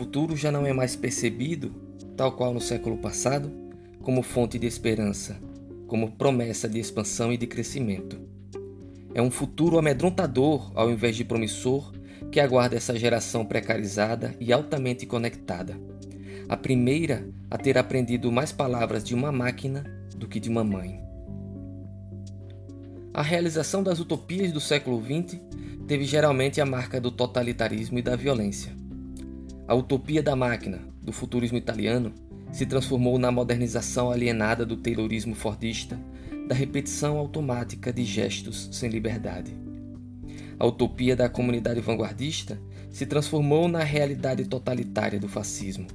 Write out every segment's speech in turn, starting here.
futuro já não é mais percebido, tal qual no século passado, como fonte de esperança, como promessa de expansão e de crescimento. É um futuro amedrontador ao invés de promissor que aguarda essa geração precarizada e altamente conectada. A primeira a ter aprendido mais palavras de uma máquina do que de uma mãe. A realização das utopias do século XX teve geralmente a marca do totalitarismo e da violência. A utopia da máquina, do futurismo italiano, se transformou na modernização alienada do taylorismo fordista, da repetição automática de gestos sem liberdade. A utopia da comunidade vanguardista se transformou na realidade totalitária do fascismo.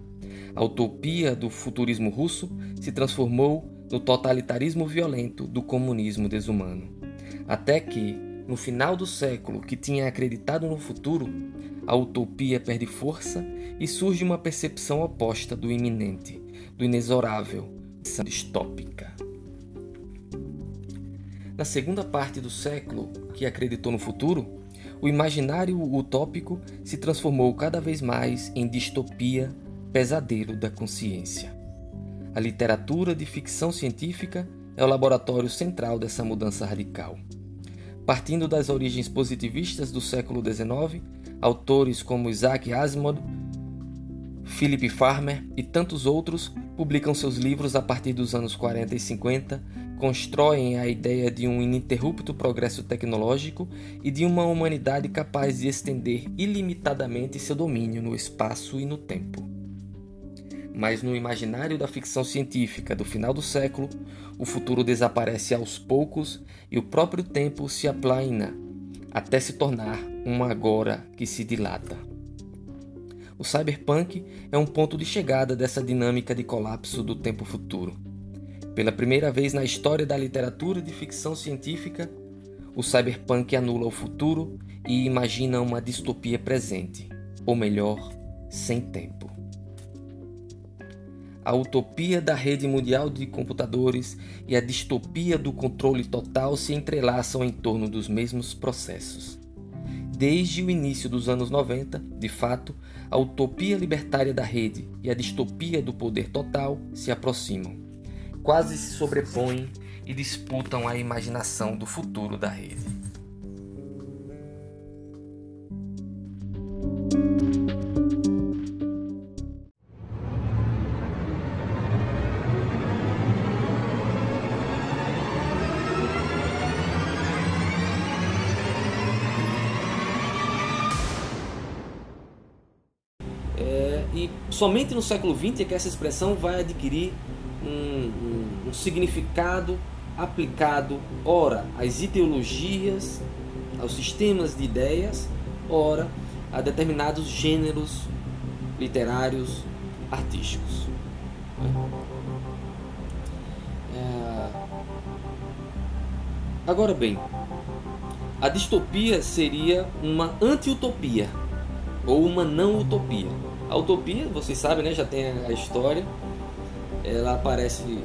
A utopia do futurismo russo se transformou no totalitarismo violento do comunismo desumano. Até que, no final do século que tinha acreditado no futuro, a utopia perde força e surge uma percepção oposta do iminente, do inexorável, distópica. Na segunda parte do século, que acreditou no futuro, o imaginário utópico se transformou cada vez mais em distopia, pesadelo da consciência. A literatura de ficção científica é o laboratório central dessa mudança radical. Partindo das origens positivistas do século XIX, autores como Isaac Asimov, Philip Farmer e tantos outros publicam seus livros a partir dos anos 40 e 50, constroem a ideia de um ininterrupto progresso tecnológico e de uma humanidade capaz de estender ilimitadamente seu domínio no espaço e no tempo. Mas no imaginário da ficção científica do final do século, o futuro desaparece aos poucos e o próprio tempo se aplaina até se tornar um agora que se dilata. O cyberpunk é um ponto de chegada dessa dinâmica de colapso do tempo futuro. Pela primeira vez na história da literatura de ficção científica, o cyberpunk anula o futuro e imagina uma distopia presente, ou melhor, sem tempo. A utopia da rede mundial de computadores e a distopia do controle total se entrelaçam em torno dos mesmos processos. Desde o início dos anos 90, de fato, a utopia libertária da rede e a distopia do poder total se aproximam, quase se sobrepõem e disputam a imaginação do futuro da rede. Somente no século XX é que essa expressão vai adquirir um, um, um significado aplicado, ora, às ideologias, aos sistemas de ideias, ora, a determinados gêneros literários, artísticos. É... Agora bem, a distopia seria uma anti-utopia ou uma não-utopia. A utopia, vocês sabem, né, já tem a história. Ela aparece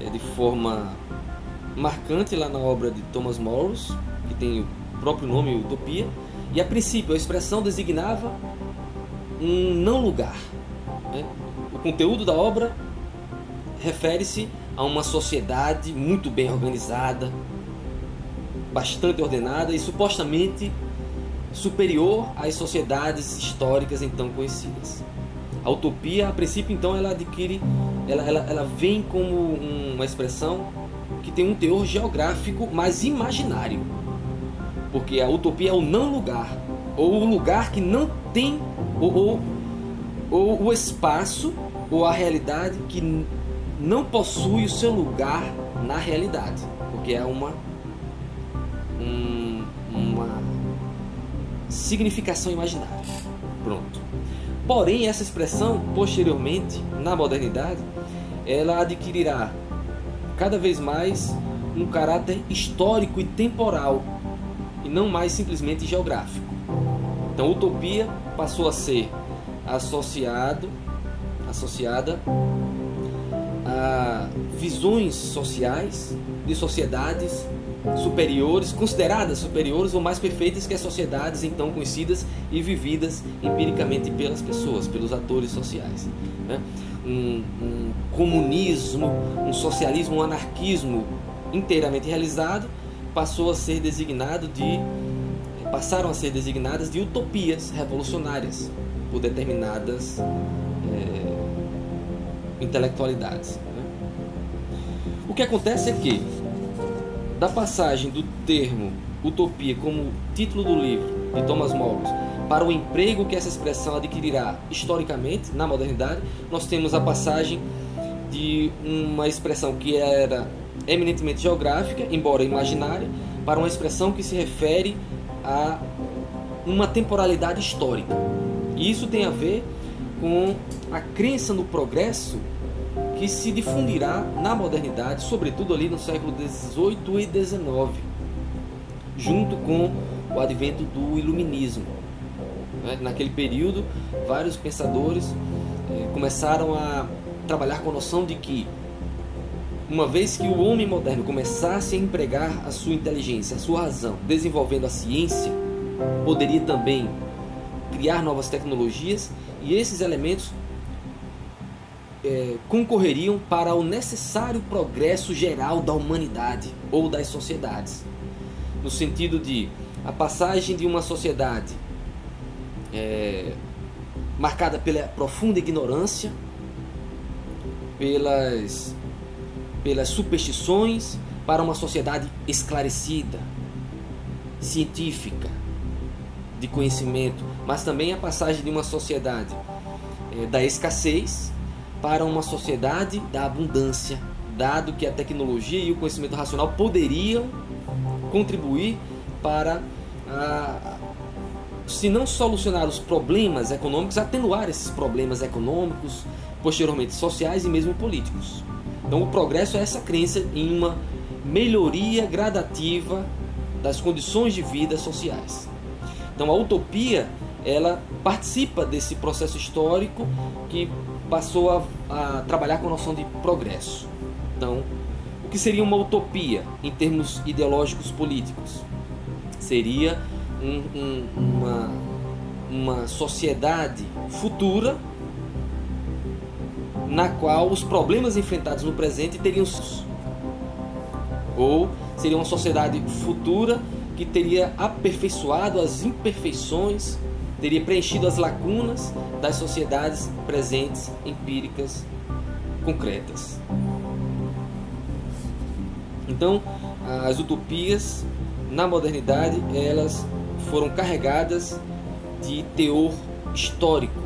é, de forma marcante lá na obra de Thomas Morris, que tem o próprio nome Utopia. E a princípio a expressão designava um não lugar. Né? O conteúdo da obra refere-se a uma sociedade muito bem organizada, bastante ordenada e supostamente superior às sociedades históricas então conhecidas. A utopia, a princípio, então, ela adquire, ela, ela, ela vem como uma expressão que tem um teor geográfico mais imaginário. Porque a utopia é o não lugar, ou o lugar que não tem, ou, ou, ou o espaço, ou a realidade que não possui o seu lugar na realidade. Porque é uma, significação imaginária. Pronto. Porém, essa expressão, posteriormente, na modernidade, ela adquirirá cada vez mais um caráter histórico e temporal, e não mais simplesmente geográfico. Então, utopia passou a ser associado, associada a, a visões sociais de sociedades superiores, consideradas superiores ou mais perfeitas que as sociedades então conhecidas e vividas empiricamente pelas pessoas, pelos atores sociais. Né? Um, um comunismo, um socialismo, um anarquismo inteiramente realizado passou a ser designado de passaram a ser designadas de utopias revolucionárias por determinadas é, intelectualidades. Né? O que acontece é que da passagem do termo utopia como título do livro de Thomas Malthus para o emprego que essa expressão adquirirá historicamente na modernidade, nós temos a passagem de uma expressão que era eminentemente geográfica, embora imaginária, para uma expressão que se refere a uma temporalidade histórica. E isso tem a ver com a crença no progresso que se difundirá na modernidade, sobretudo ali no século XVIII e XIX, junto com o advento do iluminismo. Né? Naquele período, vários pensadores eh, começaram a trabalhar com a noção de que uma vez que o homem moderno começasse a empregar a sua inteligência, a sua razão, desenvolvendo a ciência, poderia também criar novas tecnologias e esses elementos é, concorreriam para o necessário progresso geral da humanidade ou das sociedades. No sentido de a passagem de uma sociedade é, marcada pela profunda ignorância, pelas pelas superstições para uma sociedade esclarecida, científica, de conhecimento, mas também a passagem de uma sociedade é, da escassez para uma sociedade da abundância, dado que a tecnologia e o conhecimento racional poderiam contribuir para, a, se não solucionar os problemas econômicos, atenuar esses problemas econômicos, posteriormente sociais e mesmo políticos. Então, o progresso é essa crença em uma melhoria gradativa das condições de vida sociais. Então, a utopia ela participa desse processo histórico que passou a, a trabalhar com a noção de progresso. Então, o que seria uma utopia em termos ideológicos políticos? Seria um, um, uma, uma sociedade futura na qual os problemas enfrentados no presente teriam ou seria uma sociedade futura que teria aperfeiçoado as imperfeições, teria preenchido as lacunas das sociedades presentes, empíricas, concretas. Então, as utopias na modernidade, elas foram carregadas de teor histórico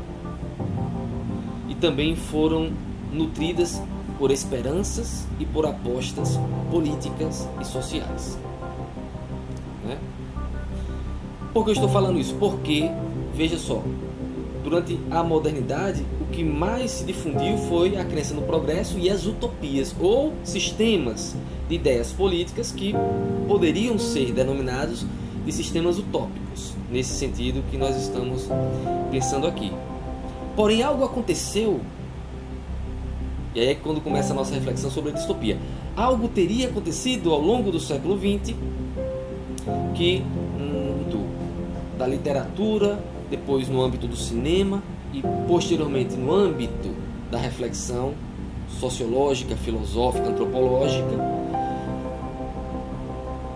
também foram nutridas por esperanças e por apostas políticas e sociais. Né? Por que eu estou falando isso? Porque, veja só, durante a modernidade, o que mais se difundiu foi a crença no progresso e as utopias, ou sistemas de ideias políticas que poderiam ser denominados de sistemas utópicos, nesse sentido que nós estamos pensando aqui. Porém, algo aconteceu. E aí é quando começa a nossa reflexão sobre a distopia. Algo teria acontecido ao longo do século XX que, muito da literatura, depois no âmbito do cinema e posteriormente no âmbito da reflexão sociológica, filosófica, antropológica,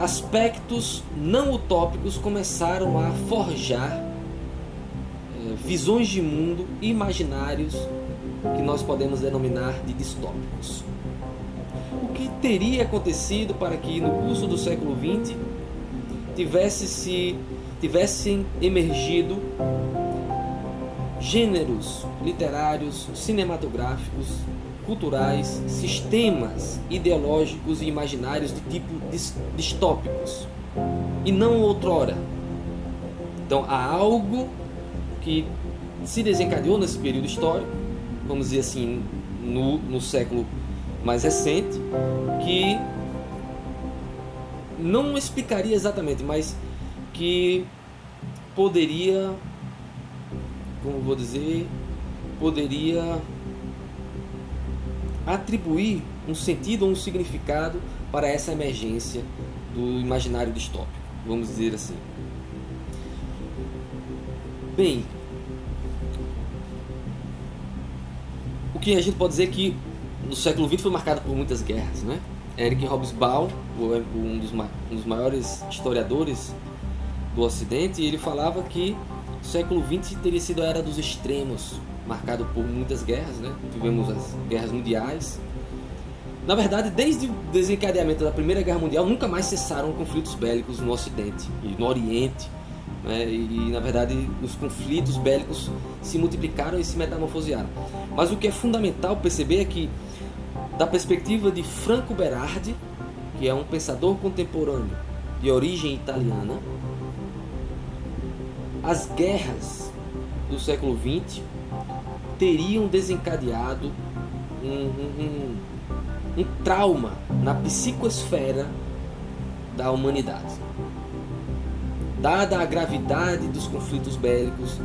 aspectos não utópicos começaram a forjar visões de mundo imaginários que nós podemos denominar de distópicos. O que teria acontecido para que no curso do século XX tivesse se tivessem emergido gêneros literários, cinematográficos, culturais, sistemas ideológicos e imaginários de tipo distópicos e não outrora. Então há algo que se desencadeou nesse período histórico, vamos dizer assim, no, no século mais recente, que não explicaria exatamente, mas que poderia, como vou dizer, poderia atribuir um sentido ou um significado para essa emergência do imaginário distópico, vamos dizer assim. Bem, o que a gente pode dizer é que no século XX foi marcado por muitas guerras, né? Eric Hobsbawm, um dos, um dos maiores historiadores do Ocidente, ele falava que o século XX teria sido a era dos extremos, marcado por muitas guerras, né? Tivemos as guerras mundiais. Na verdade, desde o desencadeamento da Primeira Guerra Mundial, nunca mais cessaram conflitos bélicos no Ocidente e no Oriente. Né? E, na verdade, os conflitos bélicos se multiplicaram e se metamorfosearam. Mas o que é fundamental perceber é que, da perspectiva de Franco Berardi, que é um pensador contemporâneo de origem italiana, as guerras do século XX teriam desencadeado um, um, um, um trauma na psicosfera da humanidade. Dada a gravidade dos conflitos bélicos,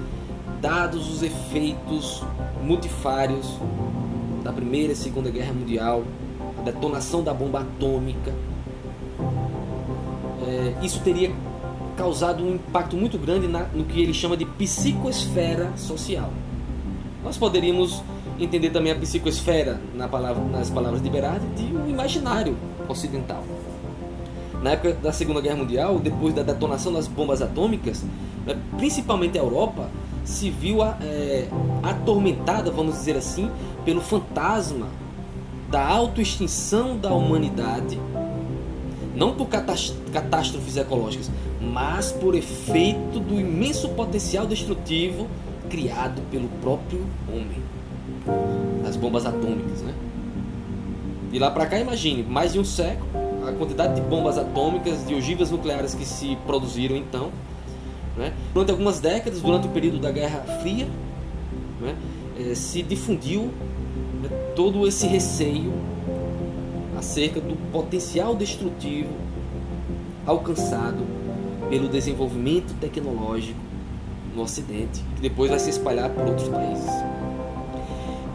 dados os efeitos multifários da Primeira e Segunda Guerra Mundial, a detonação da bomba atômica, é, isso teria causado um impacto muito grande na, no que ele chama de psicosfera social. Nós poderíamos entender também a psicosfera na palavra, nas palavras de Berardi de um imaginário ocidental. Na época da Segunda Guerra Mundial, depois da detonação das bombas atômicas, né, principalmente a Europa se viu é, atormentada, vamos dizer assim, pelo fantasma da autoextinção da humanidade não por catástrofes ecológicas, mas por efeito do imenso potencial destrutivo criado pelo próprio homem. As bombas atômicas, né? De lá para cá, imagine, mais de um século, a quantidade de bombas atômicas, de ogivas nucleares que se produziram então. Né? Durante algumas décadas, durante o período da Guerra Fria, né? eh, se difundiu né, todo esse receio acerca do potencial destrutivo alcançado pelo desenvolvimento tecnológico no Ocidente, que depois vai se espalhar por outros países.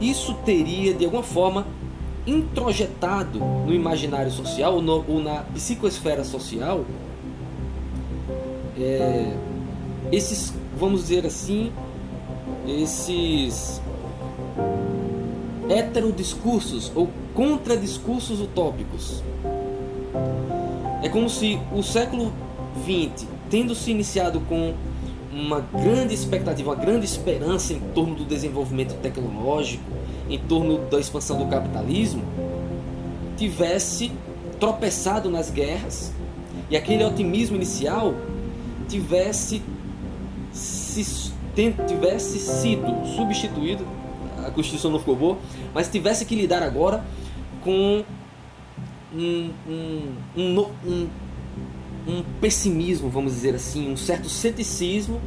Isso teria, de alguma forma, introjetado no imaginário social ou, no, ou na psicosfera social é, esses, vamos dizer assim, esses heterodiscursos ou contradiscursos utópicos. É como se o século XX, tendo se iniciado com uma grande expectativa, uma grande esperança em torno do desenvolvimento tecnológico, em torno da expansão do capitalismo, tivesse tropeçado nas guerras e aquele otimismo inicial tivesse, se, tivesse sido substituído a Constituição não ficou boa, mas tivesse que lidar agora com um, um, um, um, um pessimismo, vamos dizer assim, um certo ceticismo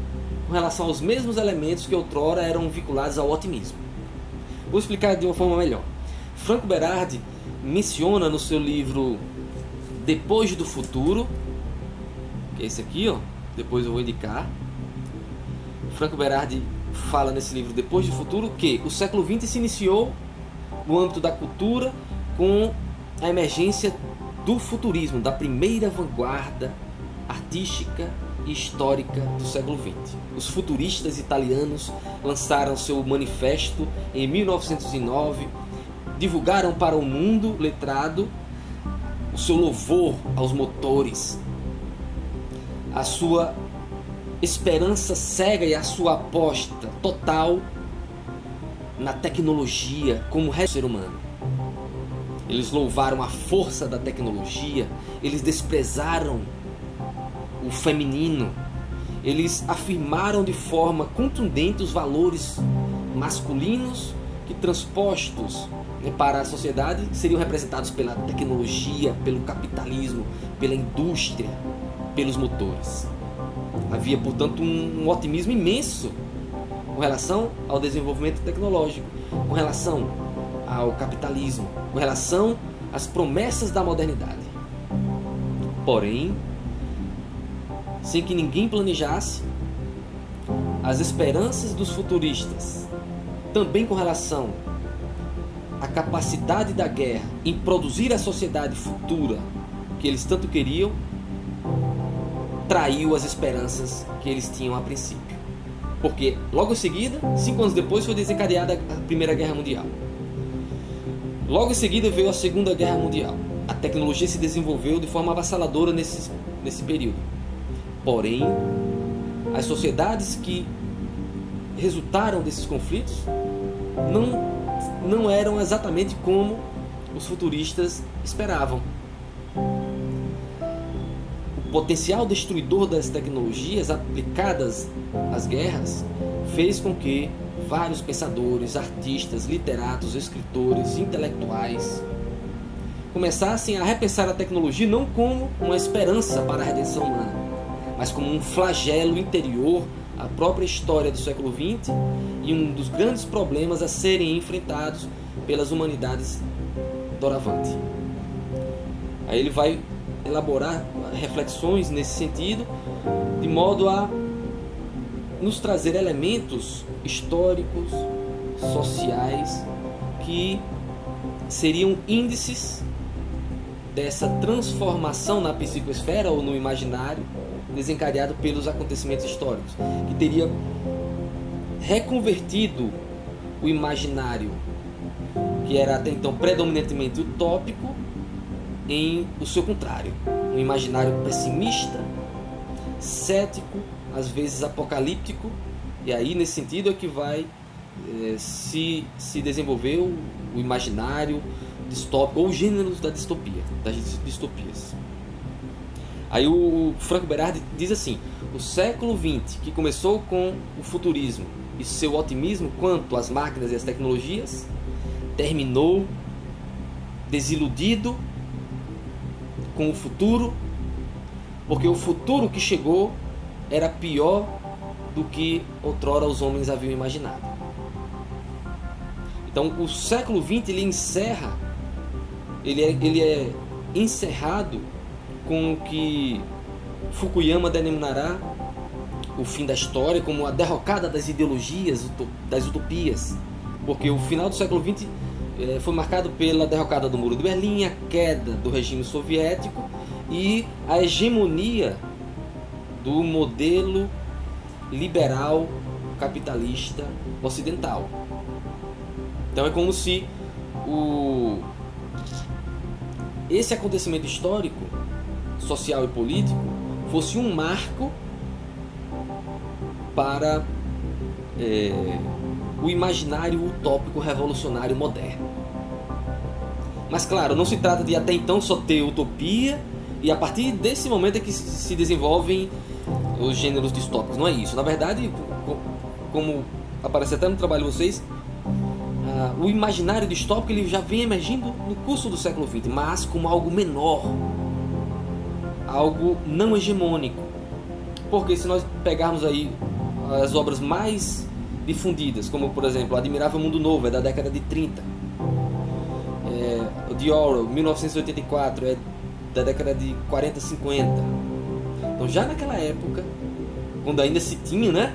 com relação aos mesmos elementos que outrora eram vinculados ao otimismo. Vou explicar de uma forma melhor. Franco Berardi menciona no seu livro Depois do Futuro, que é esse aqui, ó, depois eu vou indicar. Franco Berardi fala nesse livro Depois do Futuro que o século XX se iniciou no âmbito da cultura com a emergência do futurismo, da primeira vanguarda artística e histórica do século XX. Os futuristas italianos lançaram seu manifesto em 1909, divulgaram para o mundo letrado o seu louvor aos motores, a sua esperança cega e a sua aposta total na tecnologia como ser humano. Eles louvaram a força da tecnologia, eles desprezaram o feminino, eles afirmaram de forma contundente os valores masculinos que transpostos né, para a sociedade seriam representados pela tecnologia, pelo capitalismo, pela indústria, pelos motores. Havia, portanto, um, um otimismo imenso com relação ao desenvolvimento tecnológico, com relação ao capitalismo, com relação às promessas da modernidade. Porém, sem que ninguém planejasse, as esperanças dos futuristas, também com relação a capacidade da guerra em produzir a sociedade futura que eles tanto queriam traiu as esperanças que eles tinham a princípio. Porque logo em seguida, cinco anos depois, foi desencadeada a Primeira Guerra Mundial. Logo em seguida veio a Segunda Guerra Mundial. A tecnologia se desenvolveu de forma avassaladora nesse, nesse período. Porém, as sociedades que resultaram desses conflitos não, não eram exatamente como os futuristas esperavam. O potencial destruidor das tecnologias aplicadas às guerras fez com que vários pensadores, artistas, literatos, escritores, intelectuais começassem a repensar a tecnologia não como uma esperança para a redenção humana, mas como um flagelo interior à própria história do século XX e um dos grandes problemas a serem enfrentados pelas humanidades doravante. Aí ele vai elaborar reflexões nesse sentido, de modo a nos trazer elementos históricos, sociais, que seriam índices dessa transformação na psicosfera ou no imaginário desencadeado pelos acontecimentos históricos, que teria reconvertido o imaginário, que era até então predominantemente utópico, em o seu contrário, um imaginário pessimista, cético, às vezes apocalíptico, e aí nesse sentido é que vai é, se, se desenvolver o, o imaginário distópico ou gêneros da distopia, das distopias. Aí o Franco Berardi diz assim: o século XX, que começou com o futurismo e seu otimismo quanto às máquinas e às tecnologias, terminou desiludido com o futuro, porque o futuro que chegou era pior do que outrora os homens haviam imaginado. Então, o século XX ele encerra, ele é, ele é encerrado com o que Fukuyama denominará o fim da história, como a derrocada das ideologias, das utopias, porque o final do século XX eh, foi marcado pela derrocada do Muro de Berlim, a queda do regime soviético e a hegemonia do modelo liberal capitalista ocidental. Então é como se o esse acontecimento histórico, social e político fosse um marco para é, o imaginário utópico revolucionário moderno. Mas claro, não se trata de até então só ter utopia e a partir desse momento é que se desenvolvem os gêneros distópicos. Não é isso. Na verdade, como aparece até no trabalho de vocês, uh, o imaginário distópico ele já vem emergindo no curso do século XX, mas como algo menor, algo não hegemônico. Porque se nós pegarmos aí as obras mais difundidas, como por exemplo Admirável Mundo Novo, é da década de 30. É, o de Orwell, 1984, é da década de 40, 50. Então já naquela época, quando ainda se tinha, né?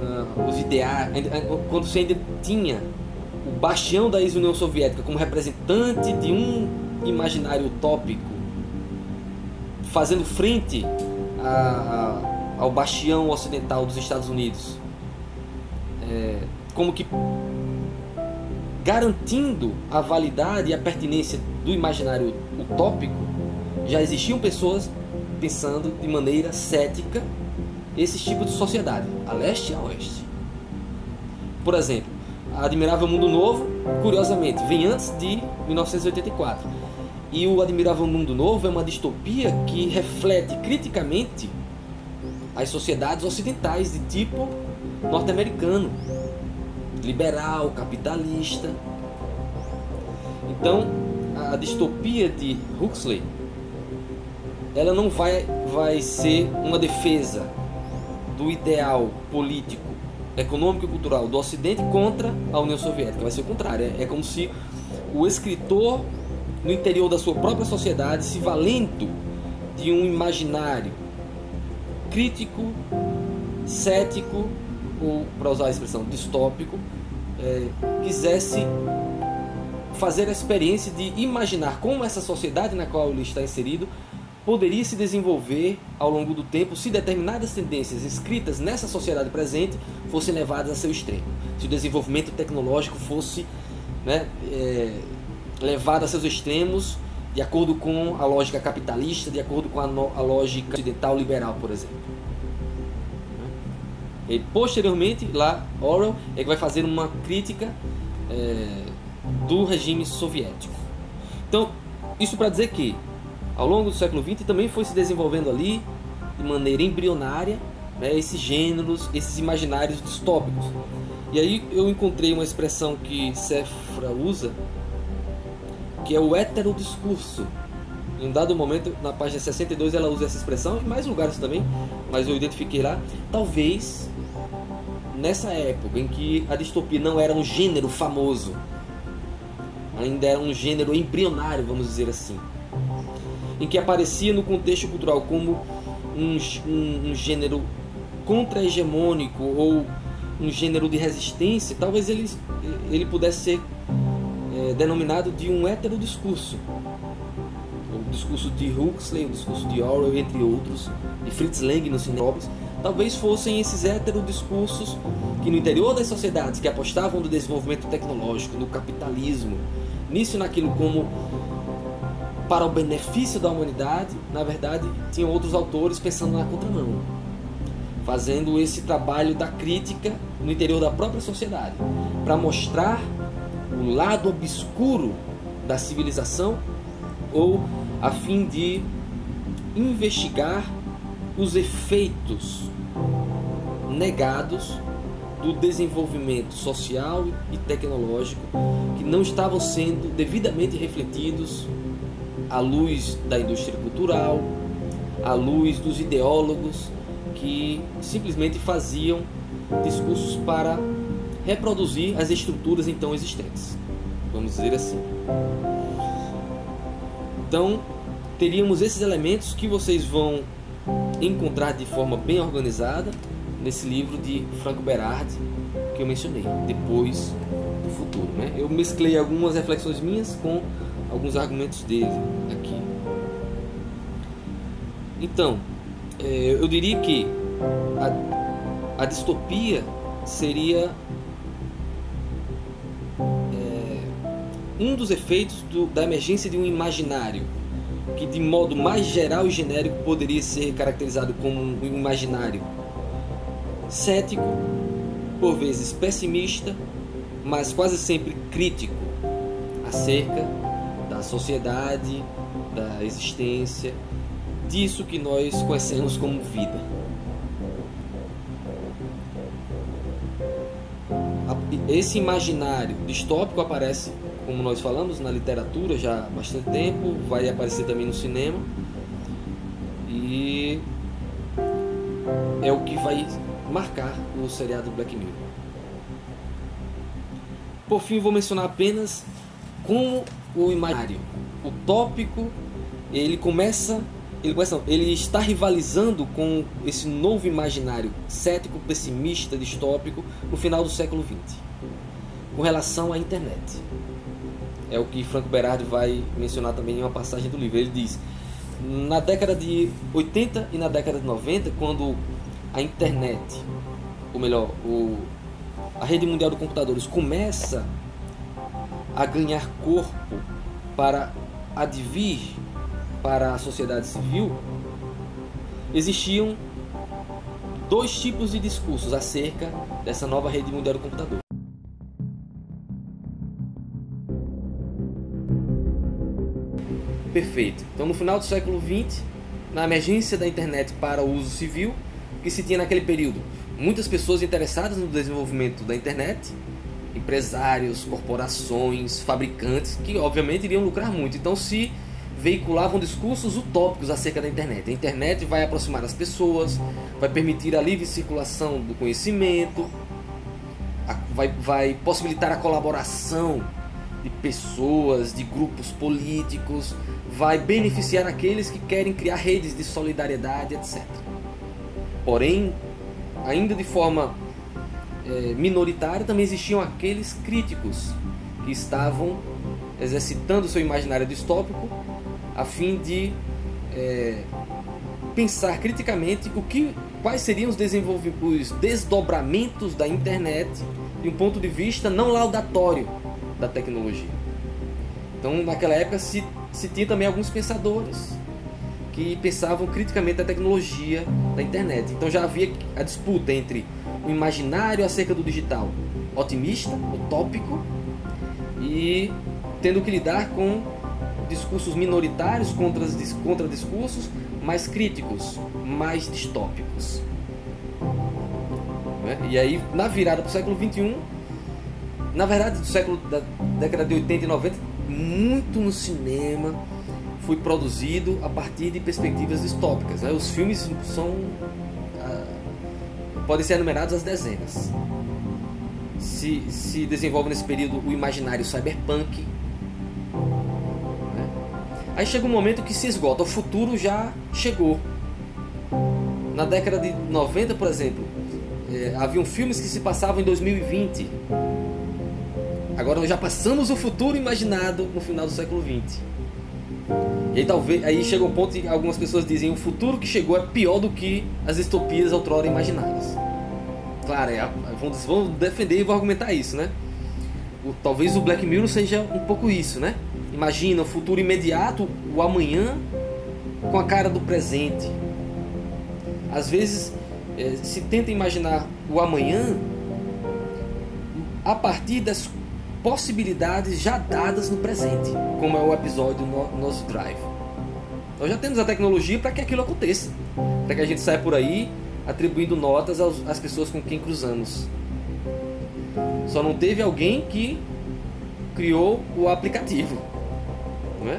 Uh, os ideais, quando se ainda tinha o bastião da ex-União Soviética como representante de um imaginário utópico, fazendo frente a, a, ao bastião ocidental dos Estados Unidos, é, como que garantindo a validade e a pertinência do imaginário utópico, já existiam pessoas pensando de maneira cética esses tipos de sociedade, a leste e a oeste. Por exemplo, Admirável Mundo Novo, curiosamente, vem antes de 1984. E o Admirável Mundo Novo é uma distopia que reflete criticamente as sociedades ocidentais de tipo norte-americano, liberal, capitalista. Então, a distopia de Huxley ela não vai, vai ser uma defesa do ideal político, econômico e cultural do Ocidente contra a União Soviética. Vai ser o contrário. É, é como se o escritor, no interior da sua própria sociedade, se valendo de um imaginário crítico, cético, ou, para usar a expressão, distópico, é, quisesse fazer a experiência de imaginar como essa sociedade na qual ele está inserido poderia se desenvolver ao longo do tempo se determinadas tendências escritas nessa sociedade presente fossem levadas a seu extremo. Se o desenvolvimento tecnológico fosse né, é, levado a seus extremos de acordo com a lógica capitalista, de acordo com a, no, a lógica ocidental liberal, por exemplo. E posteriormente, lá, Orwell é que vai fazer uma crítica é, do regime soviético. Então, isso para dizer que ao longo do século XX também foi se desenvolvendo ali, de maneira embrionária, né, esses gêneros, esses imaginários distópicos. E aí eu encontrei uma expressão que Sefra usa, que é o heterodiscurso. Em um dado momento, na página 62, ela usa essa expressão, em mais lugares também, mas eu identifiquei lá. Talvez nessa época em que a distopia não era um gênero famoso, ainda era um gênero embrionário, vamos dizer assim em que aparecia no contexto cultural como um, um, um gênero contra-hegemônico ou um gênero de resistência, talvez ele, ele pudesse ser é, denominado de um heterodiscurso. O discurso de Huxley, o discurso de Orwell, entre outros, de Fritz Lang no cinema, talvez fossem esses heterodiscursos que no interior das sociedades que apostavam no desenvolvimento tecnológico, no capitalismo, nisso naquilo como para o benefício da humanidade, na verdade, tinham outros autores pensando na contramão, fazendo esse trabalho da crítica no interior da própria sociedade, para mostrar o lado obscuro da civilização ou a fim de investigar os efeitos negados do desenvolvimento social e tecnológico que não estavam sendo devidamente refletidos à luz da indústria cultural, à luz dos ideólogos que simplesmente faziam discursos para reproduzir as estruturas então existentes. Vamos dizer assim. Então, teríamos esses elementos que vocês vão encontrar de forma bem organizada nesse livro de Franco Berardi que eu mencionei, Depois do Futuro. Né? Eu mesclei algumas reflexões minhas com alguns argumentos dele aqui. Então, é, eu diria que a, a distopia seria é, um dos efeitos do, da emergência de um imaginário que de modo mais geral e genérico poderia ser caracterizado como um imaginário cético, por vezes pessimista, mas quase sempre crítico acerca sociedade, da existência, disso que nós conhecemos como vida. Esse imaginário distópico aparece, como nós falamos, na literatura já há bastante tempo, vai aparecer também no cinema. E é o que vai marcar o seriado Black Mirror. Por fim, vou mencionar apenas como o imaginário, o tópico, ele começa, ele começa, ele está rivalizando com esse novo imaginário cético, pessimista, distópico no final do século XX, com relação à internet. É o que Franco Berardi vai mencionar também em uma passagem do livro. Ele diz: na década de 80 e na década de 90, quando a internet, ou melhor, o, a rede mundial de computadores começa a ganhar corpo para advir para a sociedade civil, existiam dois tipos de discursos acerca dessa nova rede mundial do computador. Perfeito. Então, no final do século XX, na emergência da internet para o uso civil, que se tinha naquele período muitas pessoas interessadas no desenvolvimento da internet empresários, corporações, fabricantes, que obviamente iriam lucrar muito. Então se veiculavam discursos utópicos acerca da internet. A internet vai aproximar as pessoas, vai permitir a livre circulação do conhecimento, vai, vai possibilitar a colaboração de pessoas, de grupos políticos, vai beneficiar aqueles que querem criar redes de solidariedade, etc. Porém, ainda de forma é, minoritária, também existiam aqueles críticos que estavam exercitando seu imaginário distópico a fim de é, pensar criticamente o que, quais seriam os, os desdobramentos da internet de um ponto de vista não laudatório da tecnologia. Então, naquela época se, se tinha também alguns pensadores que pensavam criticamente a tecnologia da internet. Então já havia a disputa entre o imaginário acerca do digital otimista, utópico, e tendo que lidar com discursos minoritários contra, contra discursos mais críticos, mais distópicos. Né? E aí, na virada para o século XXI, na verdade, do século da década de 80 e 90, muito no cinema foi produzido a partir de perspectivas distópicas. Né? Os filmes são podem ser enumerados às dezenas. Se, se desenvolve nesse período o imaginário cyberpunk. Né? Aí chega um momento que se esgota. O futuro já chegou. Na década de 90, por exemplo, eh, haviam filmes que se passavam em 2020. Agora nós já passamos o futuro imaginado no final do século 20. E aí talvez aí chega um ponto que algumas pessoas dizem o futuro que chegou é pior do que as distopias outrora imaginadas. Claro, é, vão, vão defender e vão argumentar isso, né? O, talvez o Black Mirror seja um pouco isso, né? Imagina o futuro imediato, o amanhã com a cara do presente. Às vezes é, se tenta imaginar o amanhã a partir das possibilidades já dadas no presente, como é o episódio no nosso Drive. Nós já temos a tecnologia para que aquilo aconteça, para que a gente saia por aí atribuindo notas aos, às pessoas com quem cruzamos. Só não teve alguém que criou o aplicativo. Não é?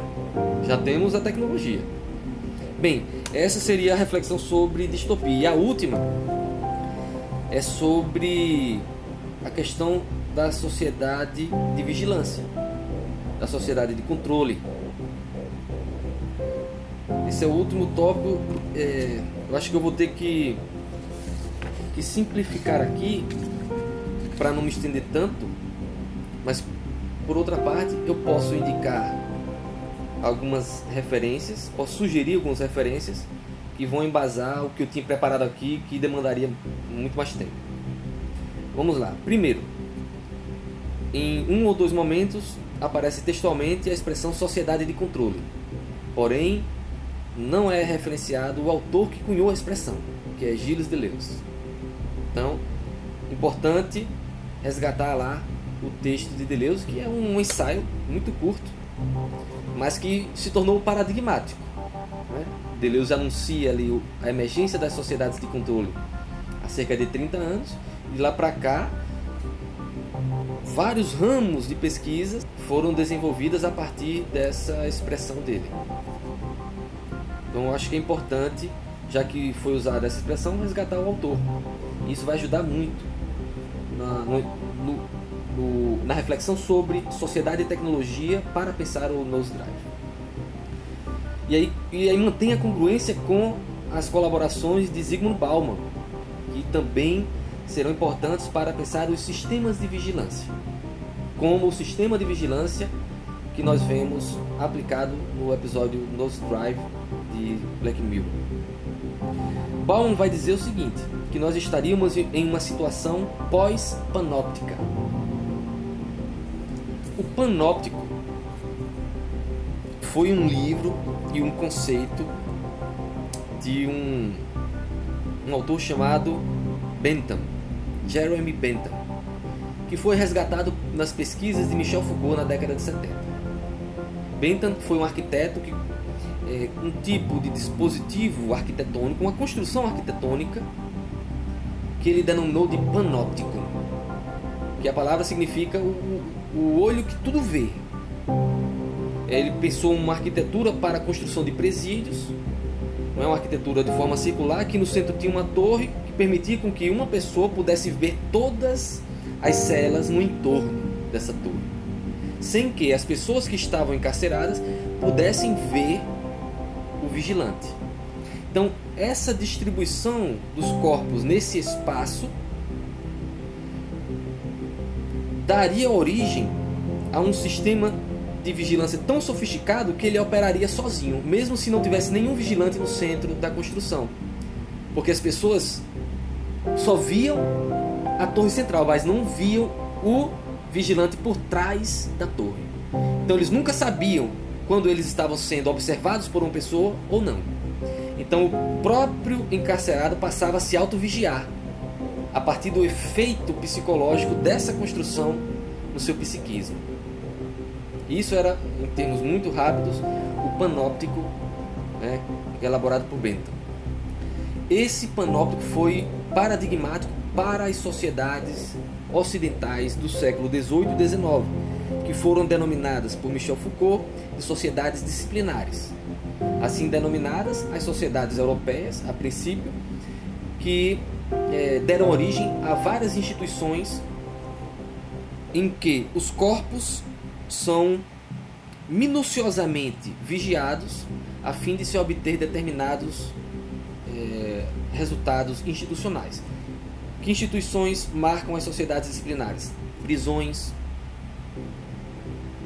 Já temos a tecnologia. Bem, essa seria a reflexão sobre distopia. E a última é sobre a questão da sociedade de vigilância, da sociedade de controle. Esse é o último tópico. É, eu acho que eu vou ter que, que simplificar aqui para não me estender tanto, mas por outra parte eu posso indicar algumas referências, posso sugerir algumas referências que vão embasar o que eu tinha preparado aqui, que demandaria muito mais tempo. Vamos lá. Primeiro, em um ou dois momentos aparece textualmente a expressão sociedade de controle. Porém, não é referenciado o autor que cunhou a expressão, que é Gilles Deleuze. Então, importante resgatar lá o texto de Deleuze, que é um ensaio muito curto, mas que se tornou paradigmático. Né? Deleuze anuncia ali a emergência das sociedades de controle há cerca de 30 anos, e lá para cá vários ramos de pesquisa foram desenvolvidas a partir dessa expressão dele. Então acho que é importante, já que foi usada essa expressão, resgatar o autor. Isso vai ajudar muito na, no, no, na reflexão sobre sociedade e tecnologia para pensar o Nose Drive. E aí, e aí mantém a congruência com as colaborações de Zygmunt Bauman, que também serão importantes para pensar os sistemas de vigilância, como o sistema de vigilância que nós vemos aplicado no episódio Nose Drive de Black Mirror. Baum vai dizer o seguinte, que nós estaríamos em uma situação pós-panóptica. O panóptico foi um livro e um conceito de um, um autor chamado Bentham, Jeremy Bentham, que foi resgatado nas pesquisas de Michel Foucault na década de 70. Bentham foi um arquiteto que é, um tipo de dispositivo arquitetônico, uma construção arquitetônica que ele denominou de panóptico, que a palavra significa o, o olho que tudo vê. Ele pensou uma arquitetura para a construção de presídios, não é uma arquitetura de forma circular, que no centro tinha uma torre permitir com que uma pessoa pudesse ver todas as celas no entorno dessa torre, sem que as pessoas que estavam encarceradas pudessem ver o vigilante. Então, essa distribuição dos corpos nesse espaço daria origem a um sistema de vigilância tão sofisticado que ele operaria sozinho, mesmo se não tivesse nenhum vigilante no centro da construção. Porque as pessoas só viam a torre central, mas não viam o vigilante por trás da torre. Então eles nunca sabiam quando eles estavam sendo observados por uma pessoa ou não. Então o próprio encarcerado passava a se auto-vigiar a partir do efeito psicológico dessa construção no seu psiquismo. Isso era, em termos muito rápidos, o panóptico né, elaborado por Bentham. Esse panóptico foi paradigmático para as sociedades ocidentais do século XVIII e XIX, que foram denominadas por Michel Foucault de sociedades disciplinares. Assim denominadas, as sociedades europeias, a princípio, que é, deram origem a várias instituições em que os corpos são minuciosamente vigiados a fim de se obter determinados é, resultados institucionais. Que instituições marcam as sociedades disciplinares? Prisões,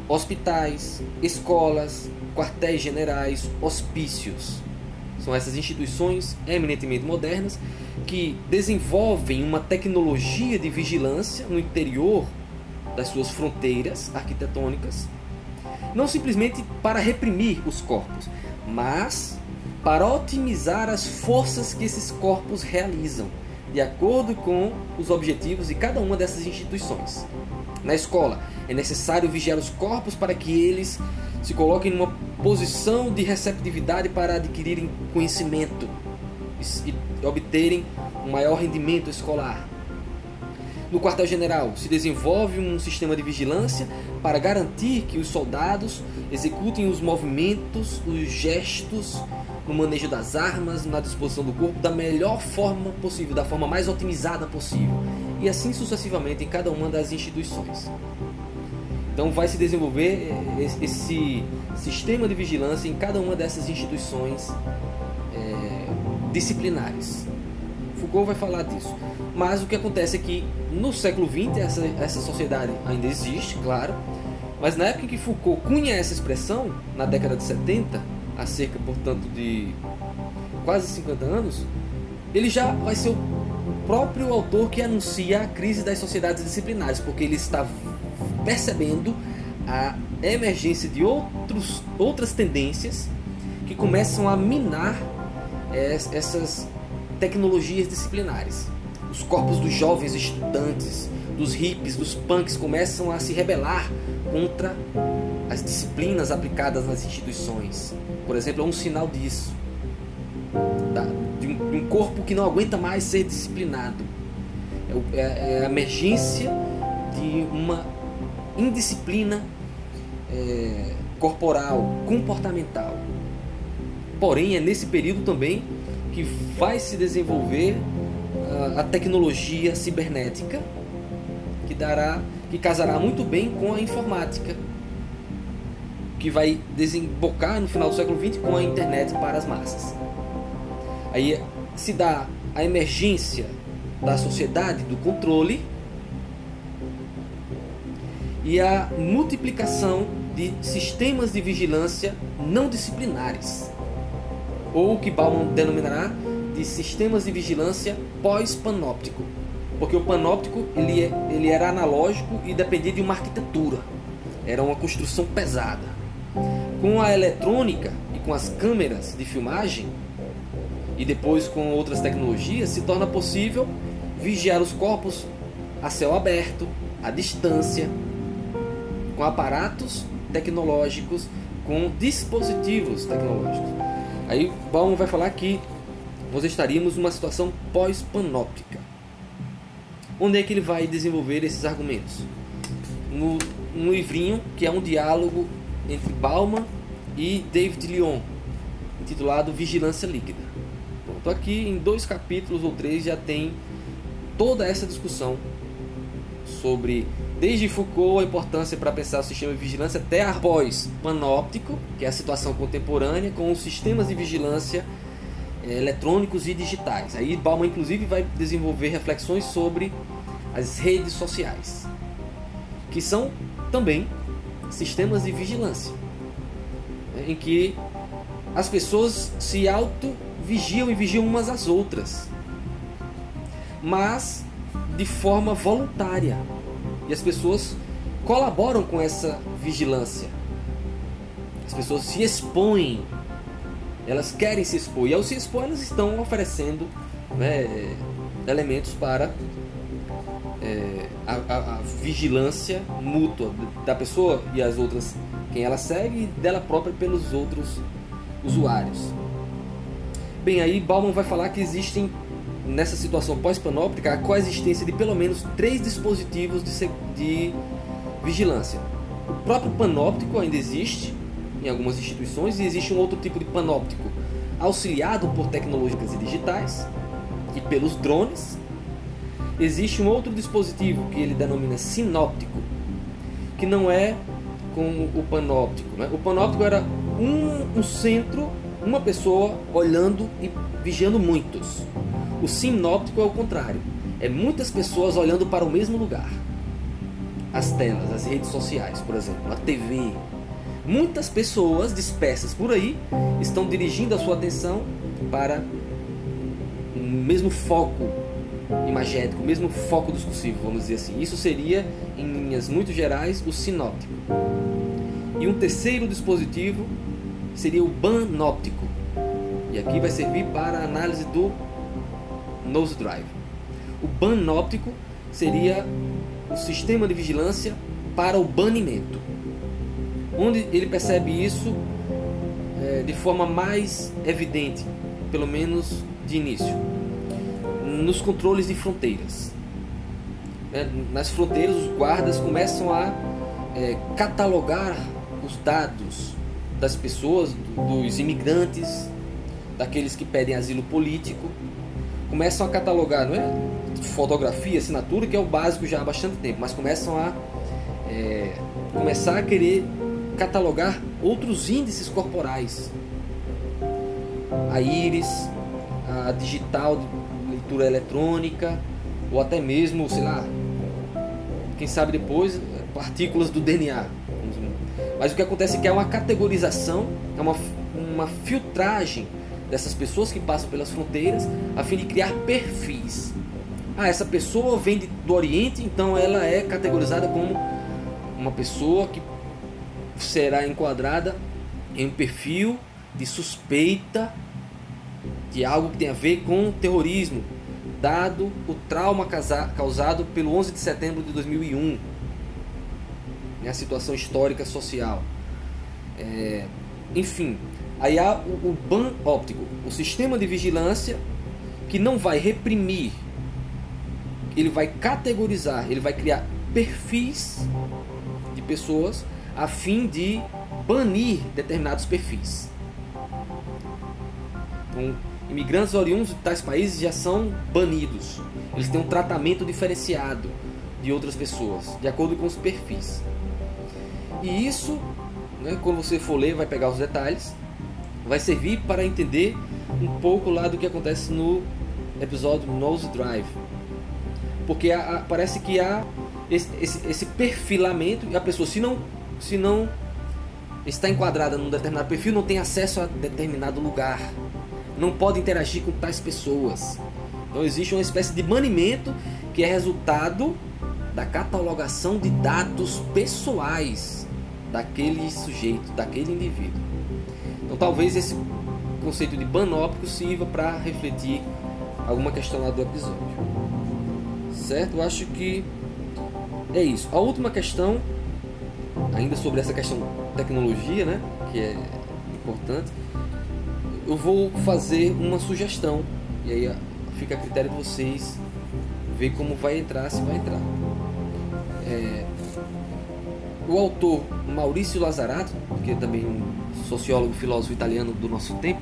hospitais, escolas, quartéis generais, hospícios. São essas instituições eminentemente modernas que desenvolvem uma tecnologia de vigilância no interior das suas fronteiras arquitetônicas, não simplesmente para reprimir os corpos, mas para otimizar as forças que esses corpos realizam, de acordo com os objetivos de cada uma dessas instituições. Na escola, é necessário vigiar os corpos para que eles se coloquem numa posição de receptividade para adquirirem conhecimento e obterem um maior rendimento escolar. No quartel-general, se desenvolve um sistema de vigilância para garantir que os soldados executem os movimentos, os gestos, no manejo das armas, na disposição do corpo da melhor forma possível, da forma mais otimizada possível, e assim sucessivamente em cada uma das instituições. Então vai se desenvolver esse sistema de vigilância em cada uma dessas instituições é, disciplinares. Foucault vai falar disso. Mas o que acontece é que no século XX essa, essa sociedade ainda existe, claro, mas na época em que Foucault cunha essa expressão, na década de 70, há cerca, portanto, de quase 50 anos, ele já vai ser o próprio autor que anuncia a crise das sociedades disciplinares, porque ele está percebendo a emergência de outros, outras tendências que começam a minar essas tecnologias disciplinares. Os corpos dos jovens estudantes, dos hippies, dos punks começam a se rebelar contra as disciplinas aplicadas nas instituições. Por exemplo, é um sinal disso. De um corpo que não aguenta mais ser disciplinado. É, é, é a emergência de uma indisciplina é, corporal, comportamental. Porém, é nesse período também que vai se desenvolver a, a tecnologia cibernética, que dará, que casará muito bem com a informática, que vai desembocar no final do século XX com a internet para as massas. Aí se dá a emergência da sociedade do controle e a multiplicação de sistemas de vigilância não disciplinares, ou o que Bauman denominará de sistemas de vigilância pós-panóptico, porque o panóptico ele, é, ele era analógico e dependia de uma arquitetura, era uma construção pesada. Com a eletrônica e com as câmeras de filmagem, e depois com outras tecnologias, se torna possível vigiar os corpos a céu aberto, à distância, com aparatos tecnológicos, com dispositivos tecnológicos. Aí Bauman vai falar que nós estaríamos numa situação pós-panóptica. Onde é que ele vai desenvolver esses argumentos? No, no livrinho que é um diálogo entre Bauman e David Lyon, intitulado Vigilância Líquida. Pronto, aqui em dois capítulos ou três já tem toda essa discussão sobre desde Foucault a importância para pensar o sistema de vigilância até após panóptico, que é a situação contemporânea, com os sistemas de vigilância é, eletrônicos e digitais. Aí Bauman inclusive vai desenvolver reflexões sobre as redes sociais, que são também sistemas de vigilância, né, em que as pessoas se auto-vigiam e vigiam umas às outras, mas de forma voluntária. E as pessoas colaboram com essa vigilância. As pessoas se expõem, elas querem se expor, e ao se expor, elas estão oferecendo né, elementos para é, a, a, a, vigilância mútua da pessoa e as outras, quem ela segue, e dela própria pelos outros usuários. Bem, aí Bauman vai falar que existem nessa situação pós-panóptica a coexistência de pelo menos três dispositivos de, de vigilância. O próprio panóptico ainda existe em algumas instituições e existe um outro tipo de panóptico auxiliado por tecnologias digitais e pelos drones. Existe um outro dispositivo que ele denomina sinóptico, que não é como o panóptico. Né? O panóptico era um, um centro, uma pessoa olhando e vigiando muitos. O sinóptico é o contrário. É muitas pessoas olhando para o mesmo lugar. As telas, as redes sociais, por exemplo, a TV. Muitas pessoas dispersas por aí estão dirigindo a sua atenção para o mesmo foco imagético, o mesmo foco discursivo, vamos dizer assim. Isso seria, em linhas muito gerais, o sinóptico. E um terceiro dispositivo seria o banóptico. E aqui vai servir para a análise do nose drive. O banóptico seria o sistema de vigilância para o banimento, onde ele percebe isso é, de forma mais evidente, pelo menos de início, nos controles de fronteiras. É, nas fronteiras, os guardas começam a é, catalogar os dados das pessoas, dos imigrantes, daqueles que pedem asilo político, começam a catalogar, não é? Fotografia, assinatura, que é o básico já há bastante tempo, mas começam a é, começar a querer catalogar outros índices corporais. A íris, a digital, leitura eletrônica, ou até mesmo, sei lá, quem sabe depois, partículas do DNA. Mas o que acontece é que é uma categorização, é uma, uma filtragem dessas pessoas que passam pelas fronteiras a fim de criar perfis. Ah, essa pessoa vem do Oriente, então ela é categorizada como uma pessoa que será enquadrada em um perfil de suspeita de algo que tem a ver com terrorismo, dado o trauma causado pelo 11 de setembro de 2001, né, a situação histórica social. É, enfim, Aí há o, o ban óptico, o sistema de vigilância que não vai reprimir, ele vai categorizar, ele vai criar perfis de pessoas a fim de banir determinados perfis. Então, imigrantes oriundos de tais países já são banidos. Eles têm um tratamento diferenciado de outras pessoas, de acordo com os perfis. E isso, né, quando você for ler, vai pegar os detalhes vai servir para entender um pouco lá do que acontece no episódio Nose Drive. Porque há, há, parece que há esse, esse, esse, perfilamento e a pessoa, se não, se não está enquadrada num determinado perfil, não tem acesso a determinado lugar. Não pode interagir com tais pessoas. Então existe uma espécie de banimento que é resultado da catalogação de dados pessoais daquele sujeito, daquele indivíduo. Então talvez esse conceito de panóptico sirva para refletir alguma questão lá do episódio. Certo? Eu acho que é isso. A última questão, ainda sobre essa questão tecnologia, né, que é importante, eu vou fazer uma sugestão e aí fica a critério de vocês ver como vai entrar, se vai entrar. É, o autor Maurício Lazarato, que é também um sociólogo, filósofo italiano do nosso tempo,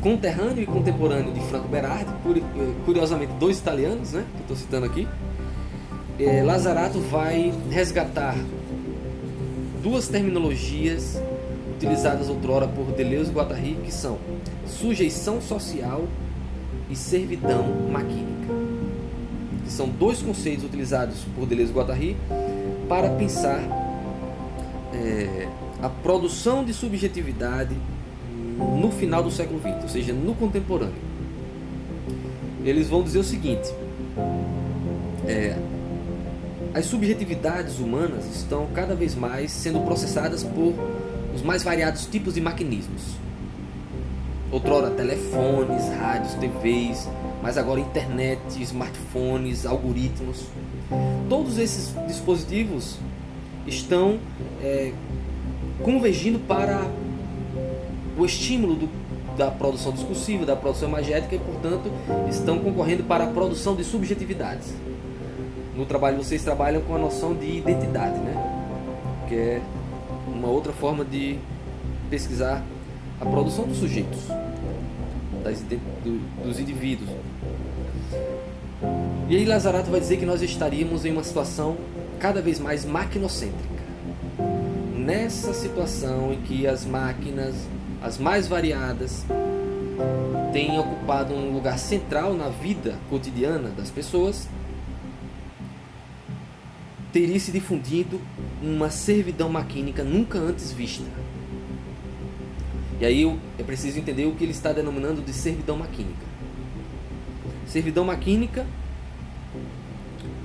conterrâneo e contemporâneo de Franco Berardi, eh, curiosamente dois italianos, né, que estou citando aqui, é, Lazarato vai resgatar duas terminologias utilizadas outrora por Deleuze e Guattari, que são sujeição social e servidão maquínica. Que são dois conceitos utilizados por Deleuze e Guattari para pensar é, a produção de subjetividade no final do século XX, ou seja, no contemporâneo. Eles vão dizer o seguinte: é, as subjetividades humanas estão cada vez mais sendo processadas por os mais variados tipos de maquinismos. Outrora, telefones, rádios, TVs, mas agora internet, smartphones, algoritmos. Todos esses dispositivos estão é, convergindo para o estímulo do, da produção discursiva, da produção imagética e, portanto, estão concorrendo para a produção de subjetividades. No trabalho vocês trabalham com a noção de identidade, né? Que é uma outra forma de pesquisar a produção dos sujeitos, das, do, dos indivíduos. E aí Lazarato vai dizer que nós estaríamos em uma situação cada vez mais maquinocêntrica. Nessa situação em que as máquinas, as mais variadas, têm ocupado um lugar central na vida cotidiana das pessoas, teria se difundido uma servidão maquínica nunca antes vista. E aí é preciso entender o que ele está denominando de servidão maquínica. Servidão maquínica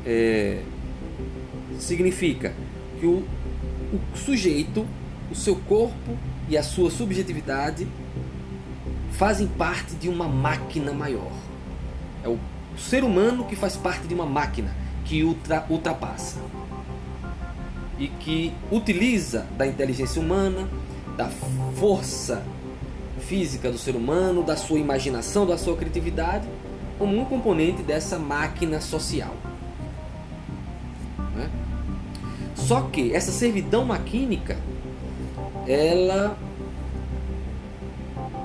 é, significa que o, o sujeito, o seu corpo e a sua subjetividade fazem parte de uma máquina maior. É o ser humano que faz parte de uma máquina que ultra, ultrapassa e que utiliza da inteligência humana, da força física do ser humano, da sua imaginação, da sua criatividade, como um componente dessa máquina social. Né? Só que essa servidão maquínica, ela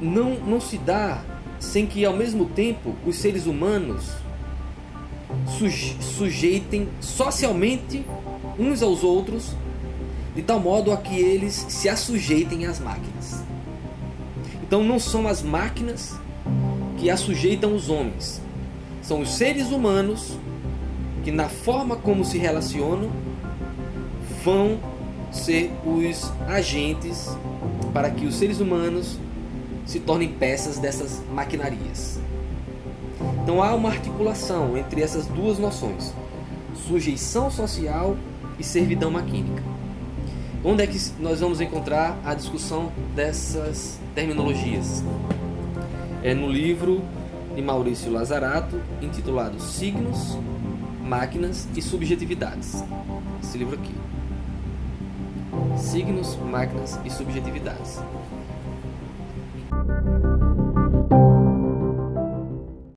não, não se dá sem que ao mesmo tempo os seres humanos sujeitem socialmente uns aos outros de tal modo a que eles se assujeitem às máquinas. Então não são as máquinas que assujeitam os homens, são os seres humanos que na forma como se relacionam vão ser os agentes para que os seres humanos se tornem peças dessas maquinarias. Então há uma articulação entre essas duas noções: sujeição social e servidão maquínica. Onde é que nós vamos encontrar a discussão dessas terminologias? É no livro de Maurício Lazarato, intitulado Signos, Máquinas e Subjetividades. Esse livro aqui signos, máquinas e subjetividades.